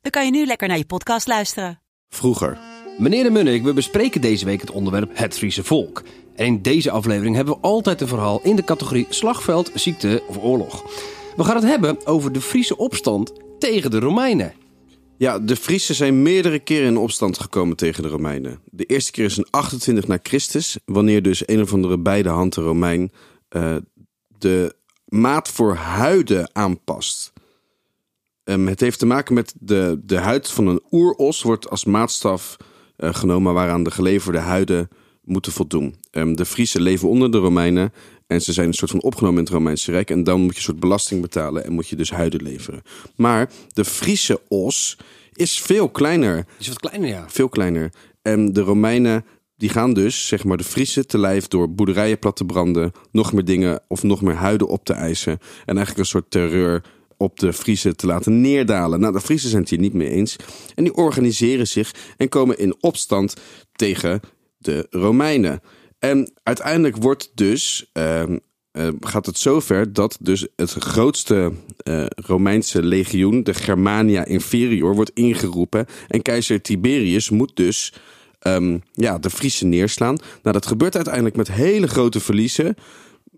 dan kan je nu lekker naar je podcast luisteren. Vroeger. Meneer de Munnik, we bespreken deze week het onderwerp het Friese volk. En in deze aflevering hebben we altijd een verhaal in de categorie slagveld, ziekte of oorlog. We gaan het hebben over de Friese opstand tegen de Romeinen. Ja, de Friesen zijn meerdere keren in opstand gekomen tegen de Romeinen. De eerste keer is in 28 na Christus, wanneer dus een of andere beide handen Romein eh, de maat voor huiden aanpast. Ehm, het heeft te maken met de, de huid van een oeros wordt als maatstaf eh, genomen waaraan de geleverde huiden moeten voldoen. Ehm, de Friesen leven onder de Romeinen en ze zijn een soort van opgenomen in het Romeinse Rijk. En dan moet je een soort belasting betalen en moet je dus huiden leveren. Maar de Friese os is veel kleiner. Is wat kleiner, ja. Veel kleiner. En de Romeinen die gaan dus, zeg maar, de Friese te lijf door boerderijen plat te branden, nog meer dingen of nog meer huiden op te eisen. En eigenlijk een soort terreur op de Friese te laten neerdalen. Nou, de Friesen zijn het hier niet mee eens. En die organiseren zich en komen in opstand tegen de Romeinen. En uiteindelijk wordt dus, ehm, eh, gaat het zover dat dus het grootste eh, Romeinse legioen, de Germania Inferior, wordt ingeroepen. En keizer Tiberius moet dus ehm, ja, de Friese neerslaan. Nou, dat gebeurt uiteindelijk met hele grote verliezen.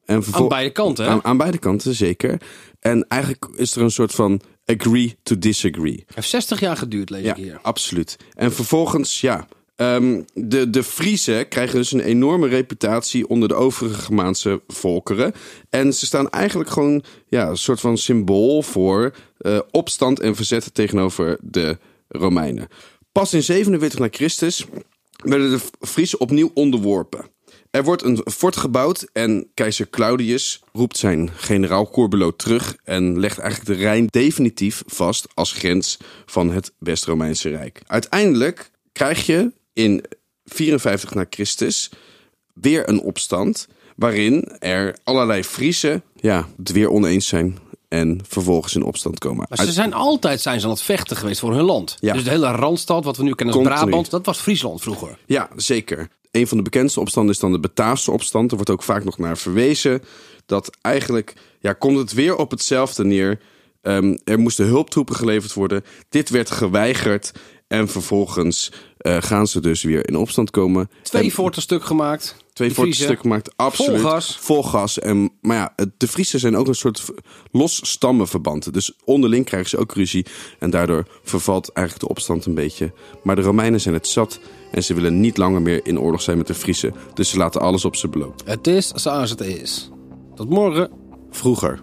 En Aan beide kanten, hè? Aan, aan beide kanten, zeker. En eigenlijk is er een soort van agree to disagree. Het heeft 60 jaar geduurd, lees Ja, ik hier. absoluut. En vervolgens, ja. ehm, de, de Friesen krijgen dus een enorme reputatie onder de overige Germaanse volkeren. En ze staan eigenlijk gewoon ja, een soort van symbool voor eh, opstand en verzet tegenover de Romeinen. Pas in 47 na Christus werden de Friesen opnieuw onderworpen. Er wordt een fort gebouwd en keizer Claudius roept zijn generaal Corbulo terug en legt eigenlijk de Rijn definitief vast als grens van het West-Romeinse Rijk. Uiteindelijk krijg je in 54 na Christus weer een opstand waarin er allerlei Friesen ja, het weer oneens zijn en vervolgens in opstand komen. Maar ze zijn altijd zijn ze aan het vechten geweest voor hun land. Ja. Dus de hele Randstad, wat we nu kennen als Continu. Brabant, dat was Friesland vroeger. Ja, zeker. Een van de bekendste opstanden is dan de Bataafse opstand. Er wordt ook vaak nog naar verwezen. Dat eigenlijk ja, komt het weer op hetzelfde neer. Ehm, er moesten hulptroepen geleverd worden. Dit werd geweigerd. En vervolgens eh, gaan ze dus weer in opstand komen. Twee En- stuk gemaakt. Twee stuk gemaakt, absoluut. Vol gas. Vol gas. En, maar ja, de Friesen zijn ook een soort los stammenverband. Dus onderling krijgen ze ook ruzie. En daardoor vervalt eigenlijk de opstand een beetje. Maar de Romeinen zijn het zat. En ze willen niet langer meer in oorlog zijn met de Friesen. Dus ze laten alles op ze beloop. Het is zoals het is. Tot morgen. Vroeger.